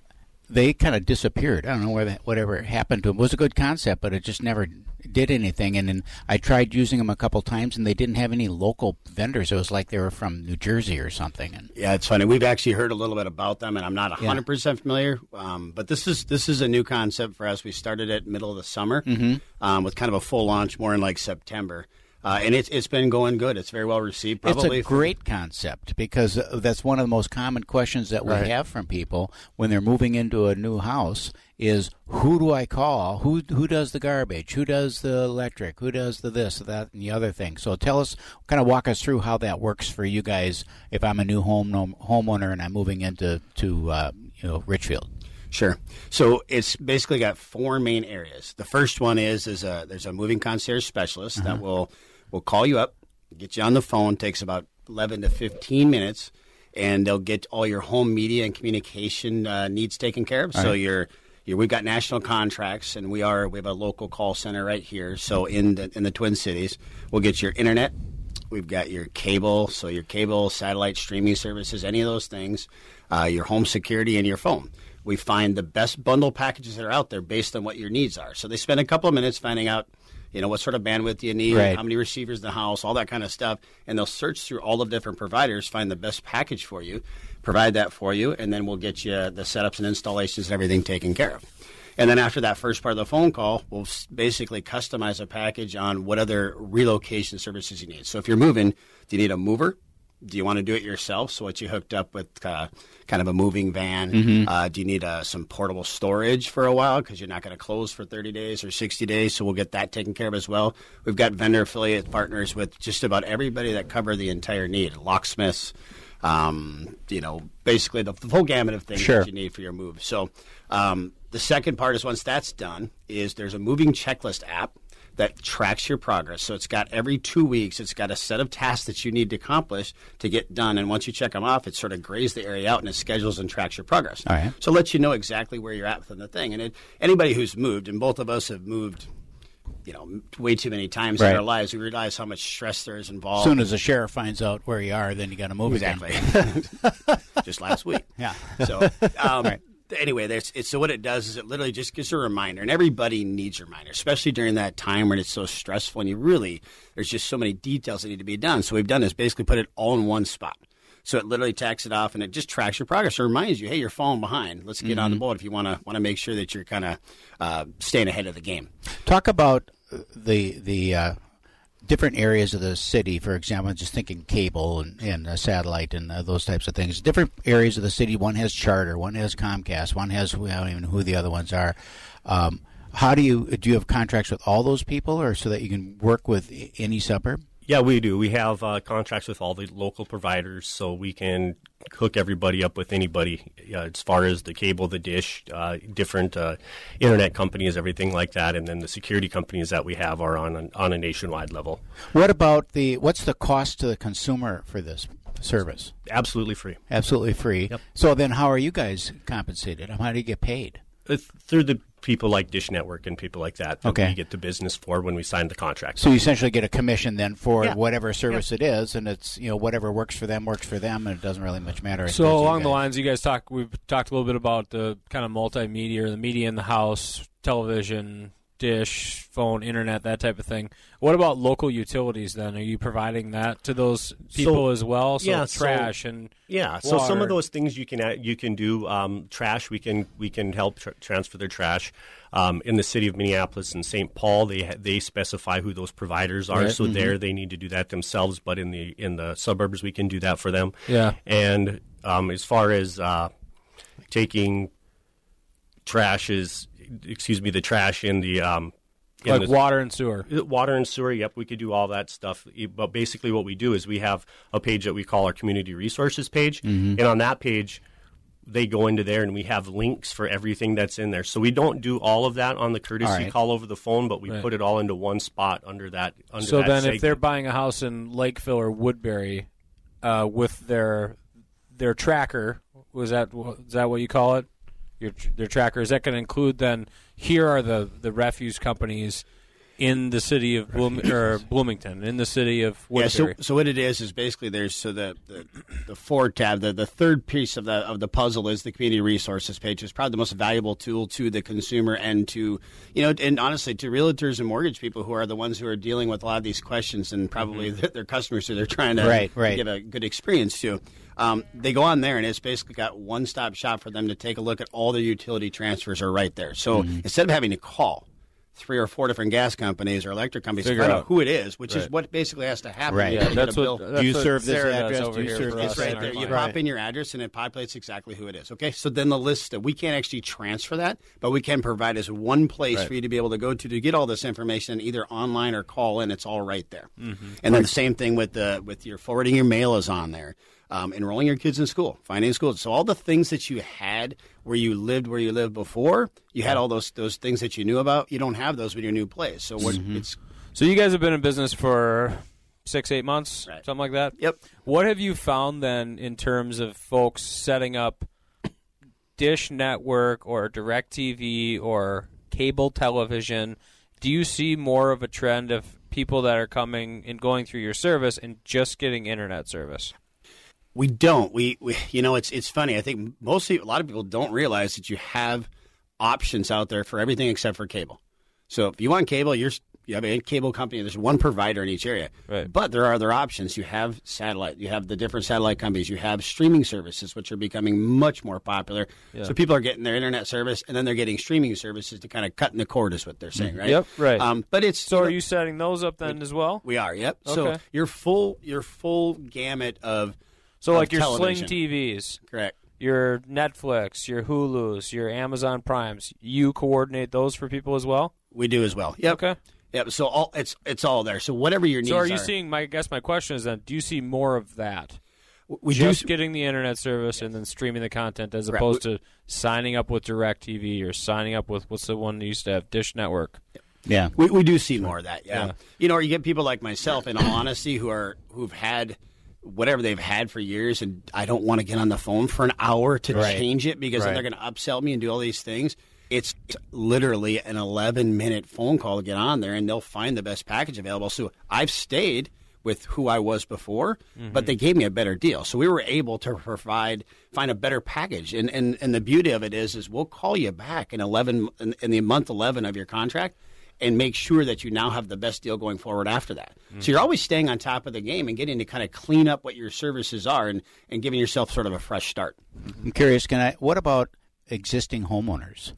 they kind of disappeared. I don't know where that, whatever happened to them. It was a good concept, but it just never did anything. And then I tried using them a couple times, and they didn't have any local vendors. It was like they were from New Jersey or something. And Yeah, it's funny. We've actually heard a little bit about them, and I'm not Yeah. 100 percent familiar. Um, but this is this is a new concept for us. We started it middle of the summer Mhm. um, with kind of a full launch more in like September, uh, and it's it's been going good. It's very well received. Probably It's a great concept because uh, that's one of the most common questions that we Right. have from people when they're moving into a new house is who do I call? Who who does the garbage? Who does the electric? Who does the this, that, and the other thing? So tell us, kind of walk us through how that works for you guys. If I'm a new home homeowner and I'm moving into to uh, you know Richfield. Sure. So it's basically got four main areas. The first one is is a there's a moving concierge specialist that Uh-huh. will will call you up, get you on the phone. Takes about eleven to fifteen minutes, and they'll get all your home media and communication uh, needs taken care of. All so right. your your we've got national contracts, and we are we have a local call center right here. So in the in the Twin Cities, we'll get your internet. We've got your cable, so your cable, satellite streaming services, any of those things, uh, your home security, and your phone. We find the best bundle packages that are out there based on what your needs are. So they spend a couple of minutes finding out, you know, what sort of bandwidth do you need, Right. how many receivers in the house, all that kind of stuff, and they'll search through all the different providers, find the best package for you, provide that for you, and then we'll get you the setups and installations and everything taken care of. And then after that first part of the phone call, we'll basically customize a package on what other relocation services you need. So if you're moving, do you need a mover? Do you want to do it yourself? So what you hooked up with uh, kind of a moving van? Mhm. Uh, do you need uh, some portable storage for a while because you're not going to close for 30 days or 60 days? So we'll get that taken care of as well. We've got vendor affiliate partners with just about everybody that cover the entire need. Locksmiths, um, you know, basically the, the full gamut of things Sure. that you need for your move. So um, the second part is once that's done, is there's a moving checklist app that tracks your progress. So it's got every two weeks, it's got a set of tasks that you need to accomplish to get done. And once you check them off, it sort of grays the area out and it schedules and tracks your progress. All right. So it lets you know exactly where you're at within the thing. And it, anybody who's moved, and both of us have moved, you know, way too many times Right. in our lives, we realize how much stress there is involved. As soon as the sheriff finds out where you are, then you got to move. Exactly. just last week. Yeah. So, um, Right. Anyway, there's, it's, so what it does is it literally just gives a reminder, and everybody needs a reminder, especially during that time when it's so stressful and you really, there's just so many details that need to be done. So, we've done is basically put it all in one spot. So it literally tacks it off, and it just tracks your progress. It reminds you, hey, you're falling behind. Let's get on the Mhm. boat if you want to want to make sure that you're kind of uh, staying ahead of the game. Talk about the the uh, different areas of the city. For example, just thinking cable and, and uh, satellite and uh, those types of things. Different areas of the city. One has Charter, one has Comcast, one has I don't even know who the other ones are. Um, how do you do? You have contracts with all those people, or so that you can work with any suburb? Yeah, we do. We have uh, contracts with all the local providers, so we can hook everybody up with anybody uh, as far as the cable, the dish, uh, different uh, internet companies, everything like that, and then the security companies that we have are on a, on a nationwide level. What about the? What's the cost to the consumer for this service? Absolutely free. Absolutely free. Yep. So then, how are you guys compensated? How do you get paid? Uh, through the people like Dish Network and people like that that Okay. we get the business for when we sign the contract. So you essentially get a commission then for Yeah. whatever service it is, and it's you know whatever works for them works for them, and it doesn't really much matter. So along the lines you guys talk, we've talked a little bit about the kind of multimedia or the media in the house, television, dish, phone, internet, that type of thing. What about local utilities? Then are you providing that to those people So- as well? So yeah, so- trash and yeah. So some of those things you can you can do um, trash. We can we can help tr- transfer their trash. Um, in the city of Minneapolis and St. Paul, they ha- they specify who those providers are. Right. So Mhm. there they need to do that themselves. But in the in the suburbs, we can do that for them. Yeah. And um, as far as uh, taking trash is excuse me the trash in the um, in Like the- water and sewer. Uh, Water and sewer, yep, we could do all that stuff. But basically, what we do is we have a page that we call our community resources page, Mhm. and on that page, they go into there and we have links for everything that's in there. So we don't do all of that on the courtesy right. call over the phone, but we Right. put it all into one spot under that. Under so that then, if they're buying a house in Lakeville or Woodbury, uh, with their their tracker, was that is that what you call it? Your their tracker is that going to include then? Here are the the refuse companies in the city of Bloom, or Bloomington, in the city of Yeah, so so what it is is basically there's so the the, the forward tab, the, the third piece of the of the puzzle is the community resources page. It's probably the most valuable tool to the consumer and to you know and honestly to realtors and mortgage people who are the ones who are dealing with a lot of these questions and probably their, their customers who they're trying to Right, right. give a good experience to. Um, they go on there and it's basically got one stop shop for them to take a look at all their utility transfers are right there. So Mm-hmm. instead of having to call three or four different gas companies or electric companies to Figure find out. out who it is, which is what basically has to happen. Right. You Yeah, get that's what- that's Do you what serve this Sarah does address? over Do you here serve this right there. You client. pop in your address and it populates exactly who it is. Okay, so then the list that we can't actually transfer that, but we can provide as one place Right. for you to be able to go to to get all this information, either online or call in. It's all right there. Mm-hmm. And then the same thing with the with your forwarding your mail is on there. Um, enrolling your kids in school, finding schools. So all the things that you had where you lived where you lived before, you had all those those things that you knew about. You don't have those with your new place. So what Mm-hmm. it's So you guys have been in business for six, eight months, something like that. Yep. What have you found then in terms of folks setting up Dish Network or Direct TV or cable television? Do you see more of a trend of people that are coming and going through your service and just getting internet service? We don't. We, we you know, it's it's funny. I think mostly a lot of people don't realize that you have options out there for everything except for cable. So if you want cable, you're you have a cable company. There's one provider in each area, Right. but there are other options. You have satellite. You have the different satellite companies. You have streaming services, which are becoming much more popular. Yeah. So people are getting their internet service, and then they're getting streaming services to kind of cut in the cord, is what they're saying, right? Yep, right. Um, but it's So are you setting those up then as well? we are. Yep. So your full your full gamut of So like your television. Sling TVs, Correct. your Netflix, your Hulu's, your Amazon Primes, you coordinate those for people as well? We do as well. Yep. Okay. Yep. So all it's it's all there. So whatever your needs So are you seeing? My I guess my question is then: Do you see more of that? we do just s- getting the internet service and then streaming the content, as Correct. opposed to signing up with Directv or signing up with what's the one you used to have, Dish Network. Yeah. We, we do see more of that, yeah. Yeah. You know, or you get people like myself, in all honesty, who are who've had whatever they've had for years, and I don't want to get on the phone for an hour to Right. change it because then they're going to upsell me and do all these things. It's literally an 11 minute phone call to get on there, and they'll find the best package available. So I've stayed with who I was before, but they mm-hmm. gave me a better deal. So we were able to provide find a better package. And and, and the beauty of it is is we'll call you back in 11 in, in the month 11 of your contract and make sure that you now have the best deal going forward after that. So you're always staying on top of the game and getting to kind of clean up what your services are and, and giving yourself sort of a fresh start. I'm curious. Can I? What about existing homeowners?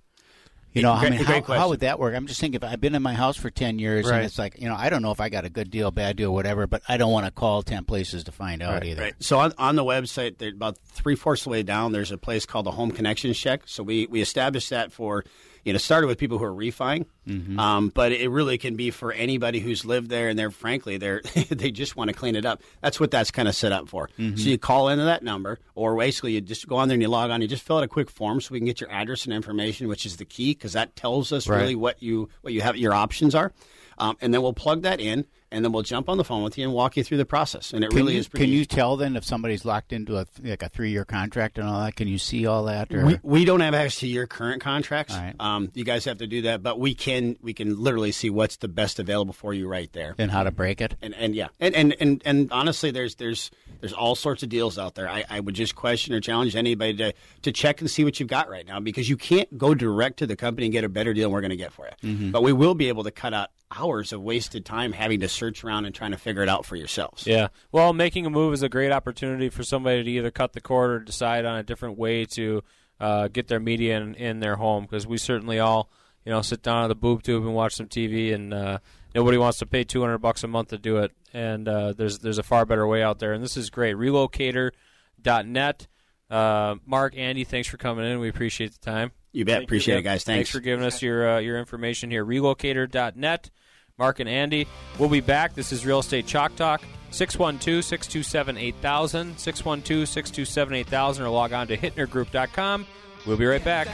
You know, I mean, how, how would that work? I'm just thinking. If I've been in my house for ten years, Right. and it's like, you know, I don't know if I got a good deal, bad deal, whatever, but I don't want to call ten places to find out either. Right. So on, on the website, about three fourths of the way down, there's a place called the Home Connections Check. So we, we established that for, you know, started with people who are refining, Mm-hmm. um, but it really can be for anybody who's lived there and they're frankly they're they just want to clean it up. That's what that's kind of set up for. Mm-hmm. So you call into that number, or basically you just go on there and you log on. You just fill out a quick form so we can get your address and information, which is the key because that tells us Right. really what you what you have your options are. Um, and then we'll plug that in, and then we'll jump on the phone with you and walk you through the process. And it Can really you, is pretty Can easy. you tell then if somebody's locked into a like a three year contract and all that? Can you see all that? Or? We, we don't have access to your current contracts. Right. Um, you guys have to do that, but we can we can literally see what's the best available for you right there. and how to break it? And and yeah, and and and, and honestly, there's there's there's all sorts of deals out there. I, I would just question or challenge anybody to to check and see what you've got right now because you can't go direct to the company and get a better deal than we're going to get for you. Mm-hmm. But we will be able to cut out hours of wasted time having to search around and trying to figure it out for yourselves. Yeah. Well, making a move is a great opportunity for somebody to either cut the cord or decide on a different way to uh, get their media in, in their home because we certainly all, you know, sit down at the boob tube and watch some TV and uh, nobody wants to pay 200 bucks a month to do it. And uh, there's there's a far better way out there. And this is great. Relocator.net. Uh, Mark, Andy, thanks for coming in. We appreciate the time. You bet. Thank Appreciate you. it, guys. Thanks Thanks. for giving us your uh, your information here. Relocator.net. Mark and Andy. We'll be back. This is Real Estate Chalk Talk. 612 627 8000, 612 627 8000, or log on to HittnerGroup.com. We'll be right back.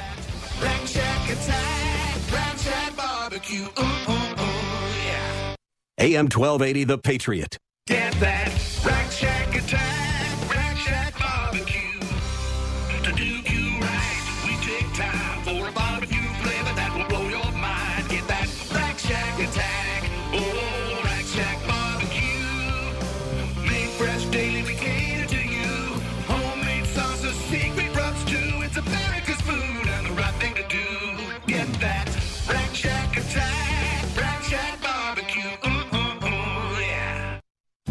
AM 1280, The Patriot. Get that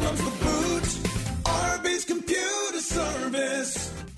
Problems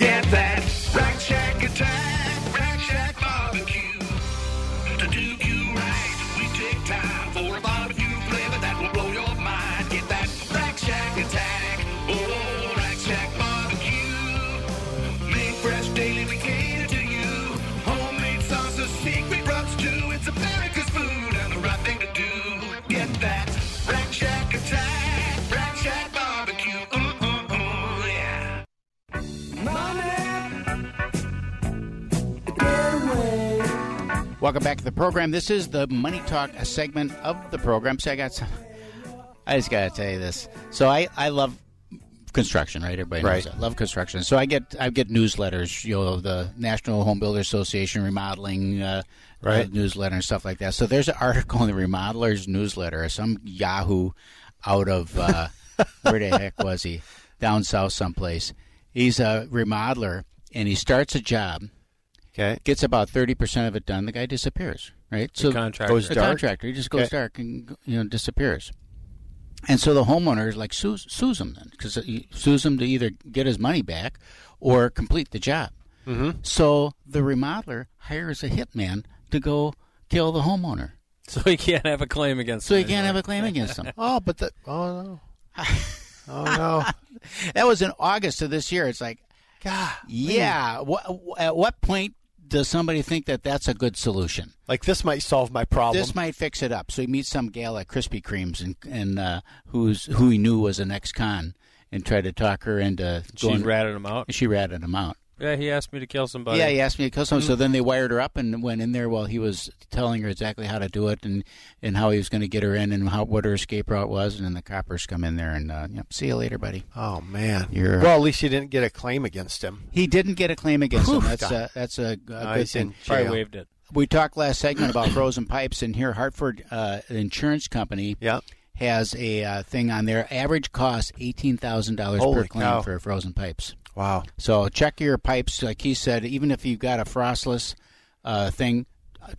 Get that Rack Shack attack, Welcome back to the program. This is the Money Talk segment of the program. So I got some. I just got to tell you this. So I, I love construction, right? Everybody knows Right. that. Love construction. So I get I get newsletters. You know, the National Home Builder Association remodeling uh, Right. uh, newsletter and stuff like that. So there's an article in the Remodelers newsletter. Some Yahoo out of uh, where the heck was he? Down south someplace. He's a remodeler and he starts a job. Okay. Gets about thirty percent of it done. The guy disappears. Right. The contractor. Goes the dark? contractor. He just goes Okay. dark and you know disappears. And so the homeowner is like sues, sues him then because he sues him to either get his money back or complete the job. Mhm. So the remodeler hires a hitman to go kill the homeowner. So he can't have a claim against So him he can't have a claim against him. Oh, but the oh no, oh no. that was in August of this year. It's like, God, yeah. What, at what point does somebody think that that's a good solution? Like this might solve my problem. This might fix it up. So he meets some gal at Krispy Kreme's and and uh, who's who he knew was an ex-con and tried to talk her into She ratted him out. She ratted him out. Yeah, he asked me to kill somebody. Yeah, he asked me to kill someone. So Mm. then they wired her up and went in there while he was telling her exactly how to do it and, and how he was going to get her in and how what her escape route was. And then the coppers come in there and uh, yep, see you later, buddy. Oh man. You're, well, at least you didn't get a claim against him. he didn't get a claim against him. That's God. a, that's a, a No, good he's thing. in Probably waived it. We talked last segment about frozen pipes, and here Hartford uh, insurance company has a uh, thing on there. Average cost eighteen thousand dollars per claim cow. for frozen pipes. Wow. So check your pipes, like he said. Even if you've got a frostless uh, thing,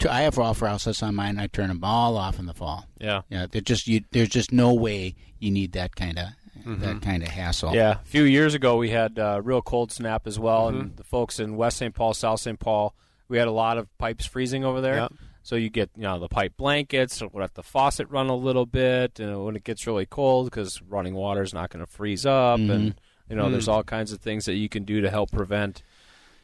I have all frostless on mine. I turn them all off in the fall. Yeah. Yeah. They're just you, there's just no way you need that kind of Mhm. that kind of hassle. Yeah, a few years ago we had uh, real cold snap as well, Mm-hmm. and the folks in West St. Paul, South St. Paul, we had a lot of pipes freezing over there. Yep. So you get you know the pipe blankets, or let the faucet run a little bit, and when it gets really cold, because running water is not going to freeze up, Mm-hmm. and you know Mm. there's all kinds of things that you can do to help prevent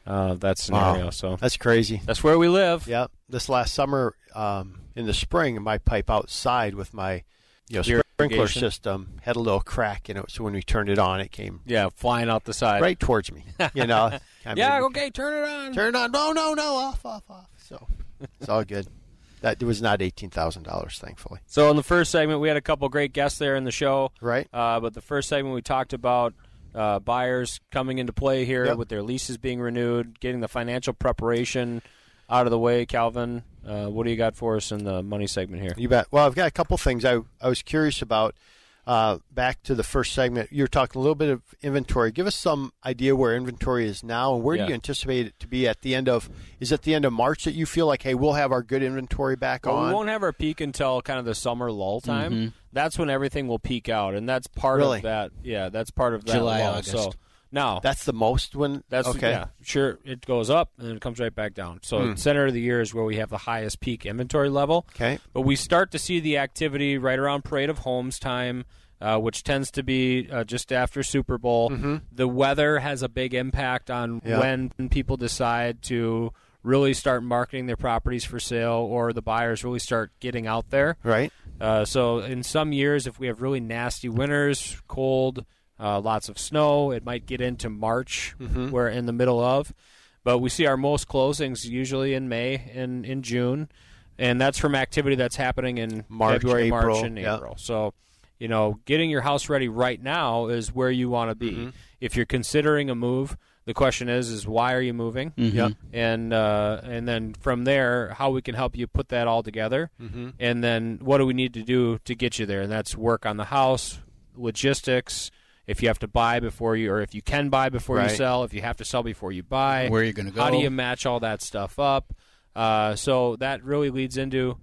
uh, that scenario. Wow. So That's crazy. that's where we live. Yep. This last summer, um, in the spring, my pipe outside with my you know sprinkler system had a little crack in it. So when we turned it on, it came Yeah, flying out the side. right towards me. You know. I yeah, okay, turn it on. Turn it on. No, no, no. Off, off, off. So it's all good. That it was not eighteen thousand dollars, thankfully. So in the first segment, we had a couple great guests there in the show. Right. Uh, but the first segment, we talked about uh, buyers coming into play here Yep. with their leases being renewed, getting the financial preparation out of the way. Calvin, uh, what do you got for us in the money segment here? You bet. Well, I've got a couple things I I was curious about. Uh, back to the first segment, you're talking a little bit of inventory. Give us some idea where inventory is now, and where Yeah. do you anticipate it to be at the end of? Is it the end of March that you feel like, hey, we'll have our good inventory back Well, on? we won't have our peak until kind of the summer lull time. Mhm. That's when everything will peak out, and that's part Really? of that. Yeah, that's part of that July, lull. August. So now That's the most when. That's okay. yeah, sure. It goes up and then it comes right back down. So Hmm. center of the year is where we have the highest peak inventory level. Okay. But we start to see the activity right around Parade of Homes time, uh, which tends to be uh, just after Super Bowl. Mhm. The weather has a big impact on Yeah. when people decide to really start marketing their properties for sale or the buyers really start getting out there. Right. Uh, so in some years, if we have really nasty winters, cold, uh, lots of snow, it might get into March. Mhm. We're in the middle of, but we see our most closings usually in May and in June, and that's from activity that's happening in March, February, March, and yeah. April. So. You know, getting your house ready right now is where you want to be. Mm-hmm. If you're considering a move, the question is: is why are you moving? Mhm. Yep. And uh, and then from there, how we can help you put that all together Mhm. and then what do we need to do to get you there and that's work on the house logistics if you have to buy before you or if you can buy before you sell if you have to sell before you buy. Where are you're gonna go? how do you match all that stuff up? Uh, so that really leads into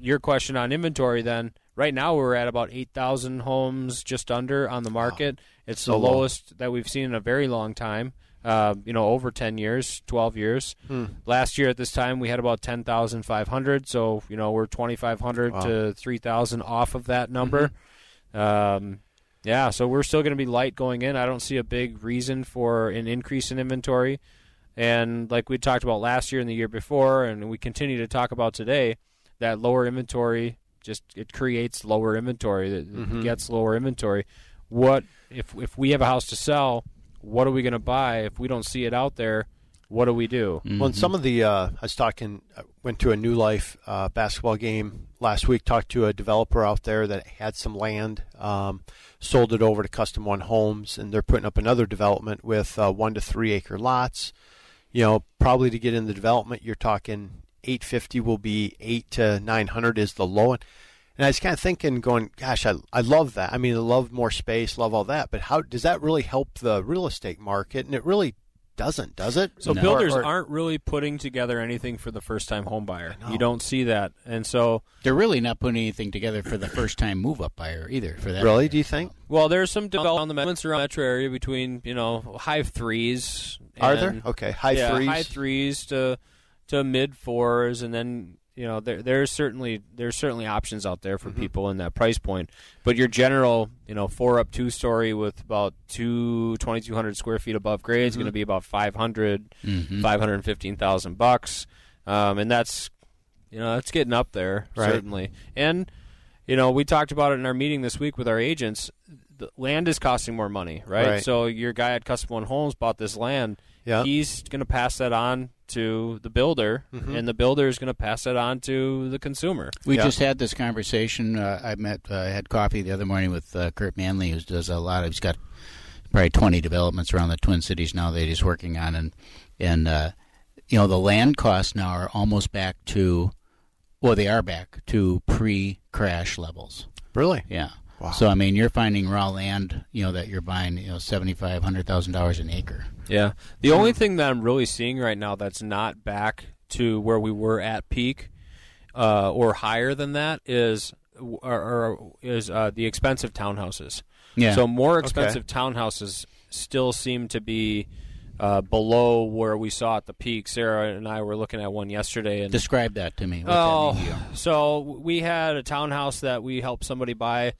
your question on inventory then. Right now we're at about 8000 homes just under on the market. It's So the low. lowest that we've seen in a very long time. Uh, you know over 10 years 12 years. Hmm. last year at this time we had about 10,500 so you know we're 2500 Wow. to 3000 off of that number. Um, yeah so we're still going to be light going in. I don't see a big reason for an increase in inventory. And like we talked about last year and the year before and we continue to talk about today that lower inventory just it creates lower inventory. That Mhm. gets lower inventory. What if if we have a house to sell what are we going to buy? If we don't see it out there what do we do? Well, and some of the uh, I was talking, went to a New Life uh, basketball game last week. Talked to a developer out there that had some land, um, sold it over to Custom One Homes, and they're putting up another development with uh, one to three acre lots. You know, probably to get in the development, you're talking 850 will be eight to 900 is the low end. And I was kind of thinking, going, gosh, I, I love that. I mean, I love more space, love all that. But how does that really help the real estate market? And it really doesn't, does it? So Or- builders or- aren't really putting together anything for the first time home buyer. You don't see that. And so They're really not putting anything together for the first time move up buyer either. For that, Really? Do you think? well there's some developments around the metro area between, you know, high threes. Are there? Okay, high yeah, threes. High threes to to mid fours and then you know there there's certainly there's certainly options out there for Mm-hmm. people in that price point but your general you know four up two story with about two 2200 square feet above grade is Mhm. going to be about 500 Mhm. 515000 bucks um, and that's you know that's getting up there Right. certainly and you know we talked about it in our meeting this week with our agents the land is costing more money right, Right. so your guy at custom one homes bought this land Yeah. he's going to pass that on to the builder Mhm. and the builder is going to pass that on to the consumer We just had this conversation. Uh, I met, uh, had coffee the other morning with uh, Kurt Manley, who does a lot. Of, he's got probably twenty developments around the Twin Cities now that he's working on, and and uh, you know the land costs now are almost back to, well, they are back to pre-crash levels. Really? Yeah. So I mean, you're finding raw land, you know, that you're buying, you know, seventy five hundred thousand dollars an acre. Yeah. The only thing that I'm really seeing right now that's not back to where we were at peak uh, or higher than that is or, or is uh, the expensive townhouses. Yeah. So more Okay. expensive townhouses still seem to be uh, below where we saw at the peak. Sarah and I were looking at one yesterday and Describe that to me. Oh, means. so we had a townhouse that we helped somebody buy,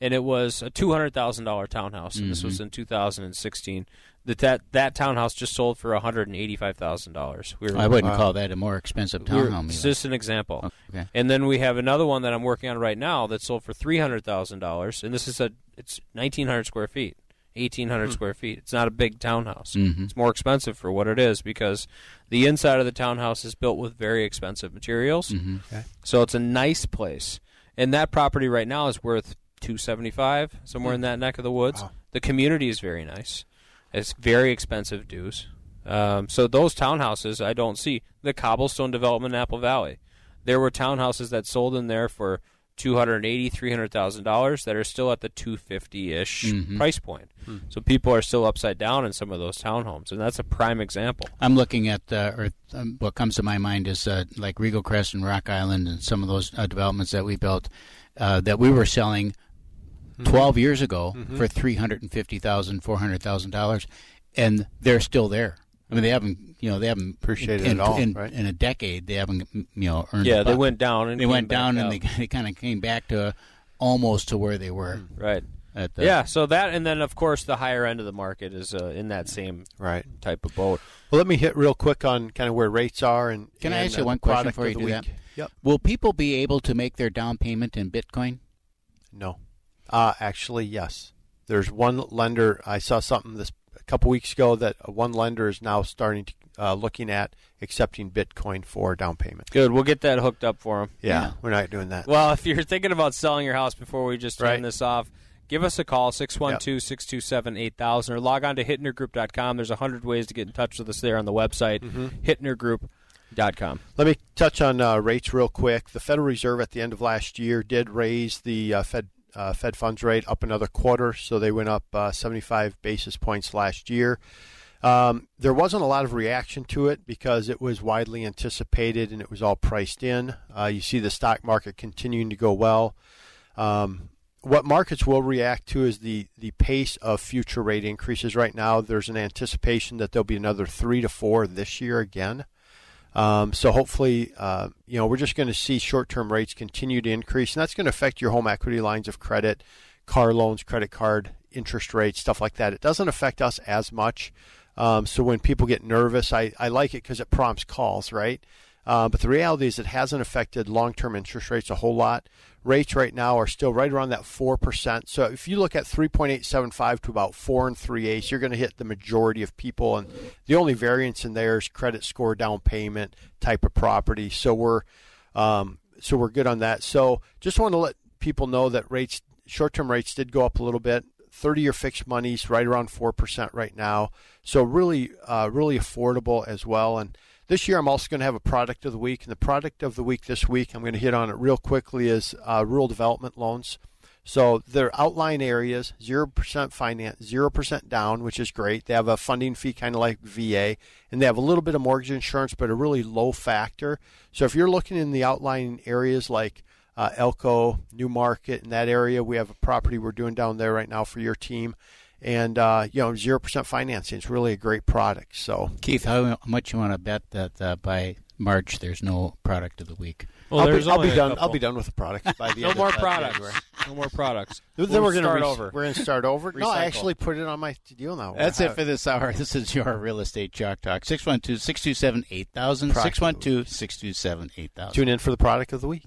and it was a two hundred thousand dollar townhouse. And this Mm-hmm. was in two thousand and sixteen. That that that townhouse just sold for one hundred and eighty five thousand dollars. We I wouldn't call that a more expensive we were- townhome. It's just an example. Okay. And then we have another one that I'm working on right now that sold for three hundred thousand dollars, and this is a it's nineteen hundred square feet, eighteen hundred Hmm. square feet. It's not a big townhouse. Mhm. It's more expensive for what it is because the inside of the townhouse is built with very expensive materials. Mhm. Okay. So it's a nice place, and that property right now is worth two seventy five somewhere in that neck of the woods. The community is very nice. It's very expensive dues. Um, so those townhouses I don't see the cobblestone development in Apple Valley. There were townhouses that sold in there for two hundred eighty, three hundred thousand dollars that are still at the two fifty ish Mhm. price point. Hmm. So people are still upside down in some of those townhomes, and that's a prime example. I'm looking at, uh, or um, what comes to my mind is uh, like Regal Crest and Rock Island and some of those uh, developments that we built uh, that we were selling 12 years ago Mhm. for three hundred and fifty thousand, four hundred thousand dollars, $400,000 and they're still there. I mean, they haven't, you know, they haven't Appreciated in, it all, in, right? in a decade. They haven't, you know, earned. Yeah, they buck. went down and they went down, and up. they they kind of came back to almost to where they were. Right. At the, yeah, so that and then of course the higher end of the market is uh, in that same right type of boat. Well, let me hit real quick on kind of where rates are and Can I ask uh, you the one question before of you do week. that? Yep. Will people be able to make their down payment in Bitcoin? No. Uh, actually, yes. There's one lender. I saw something this a couple weeks ago that one lender is now starting to uh, looking at accepting Bitcoin for down payment. Good, we'll get that hooked up for them. Yeah, we're not doing that. Well, if you're thinking about selling your house before we just turn Right. this off, give us a call 612-627-8000 or log on to hittnergroup.com. There's a 100 ways to get in touch with us there on the website Mhm. hittnergroup.com. Let me touch on uh, rates real quick. The Federal Reserve at the end of last year did raise the uh, Fed uh, Fed funds rate up another quarter, so they went up uh, 75 basis points last year. Um, there wasn't a lot of reaction to it because it was widely anticipated and it was all priced in. Uh, you see the stock market continuing to go well. Um, what markets will react to is the, the pace of future rate increases. Right now, there's an anticipation that there'll be another three to four this year again. Um, so hopefully, uh, you know, we're just going to see short-term rates continue to increase, and that's going to affect your home equity lines of credit, car loans, credit card interest rates, stuff like that. It doesn't affect us as much. Um, so when people get nervous, I, I like it because it prompts calls, right? Uh, but the reality is it hasn't affected long-term interest rates a whole lot. Rates right now are still right around that four percent. So if you look at 3.875 to about four and three eighths, you're going to hit the majority of people, and the only variance in there is credit score, down payment, type of property. So we're um, so we're good on that. So just want to let people know that rates, short-term rates, did go up a little bit. 30-year fixed money's right around four percent right now. So really, uh, really affordable as well. And this year, I'm also going to have a product of the week. And the product of the week this week, I'm going to hit on it real quickly, is uh, rural development loans. So they're outline areas, 0% finance, 0% down, which is great. They have a funding fee kind of like VA, and they have a little bit of mortgage insurance, but a really low factor. So if you're looking in the outline areas like uh, Elko, New Market, in that area, we have a property we're doing down there right now for your team. And, uh, you know, 0% financing is really a great product. So Keith, how much you want to bet that uh, by March there's no product of the week? Well, I'll, be, there's I'll be done. couple. I'll be done with the product by the No end more of uh, products. No more products. Then We'll we're going to start over. We're going to start over. No, I Recycle. actually put it on my deal now. That's it for this hour. This is your real estate chalk talk. 612 627 8000. 612 627 8000. Tune in for the product of the week.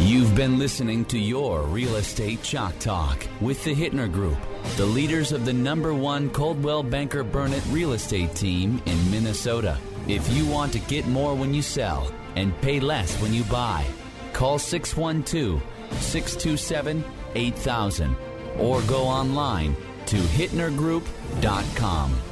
You've been listening to your Real Estate Chalk Talk with the Hittner Group, the leaders of the number one Coldwell Banker Burnett real estate team in Minnesota. If you want to get more when you sell and pay less when you buy, call 612 627 8000 or go online to hittnergroup.com.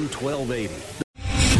AM 1280.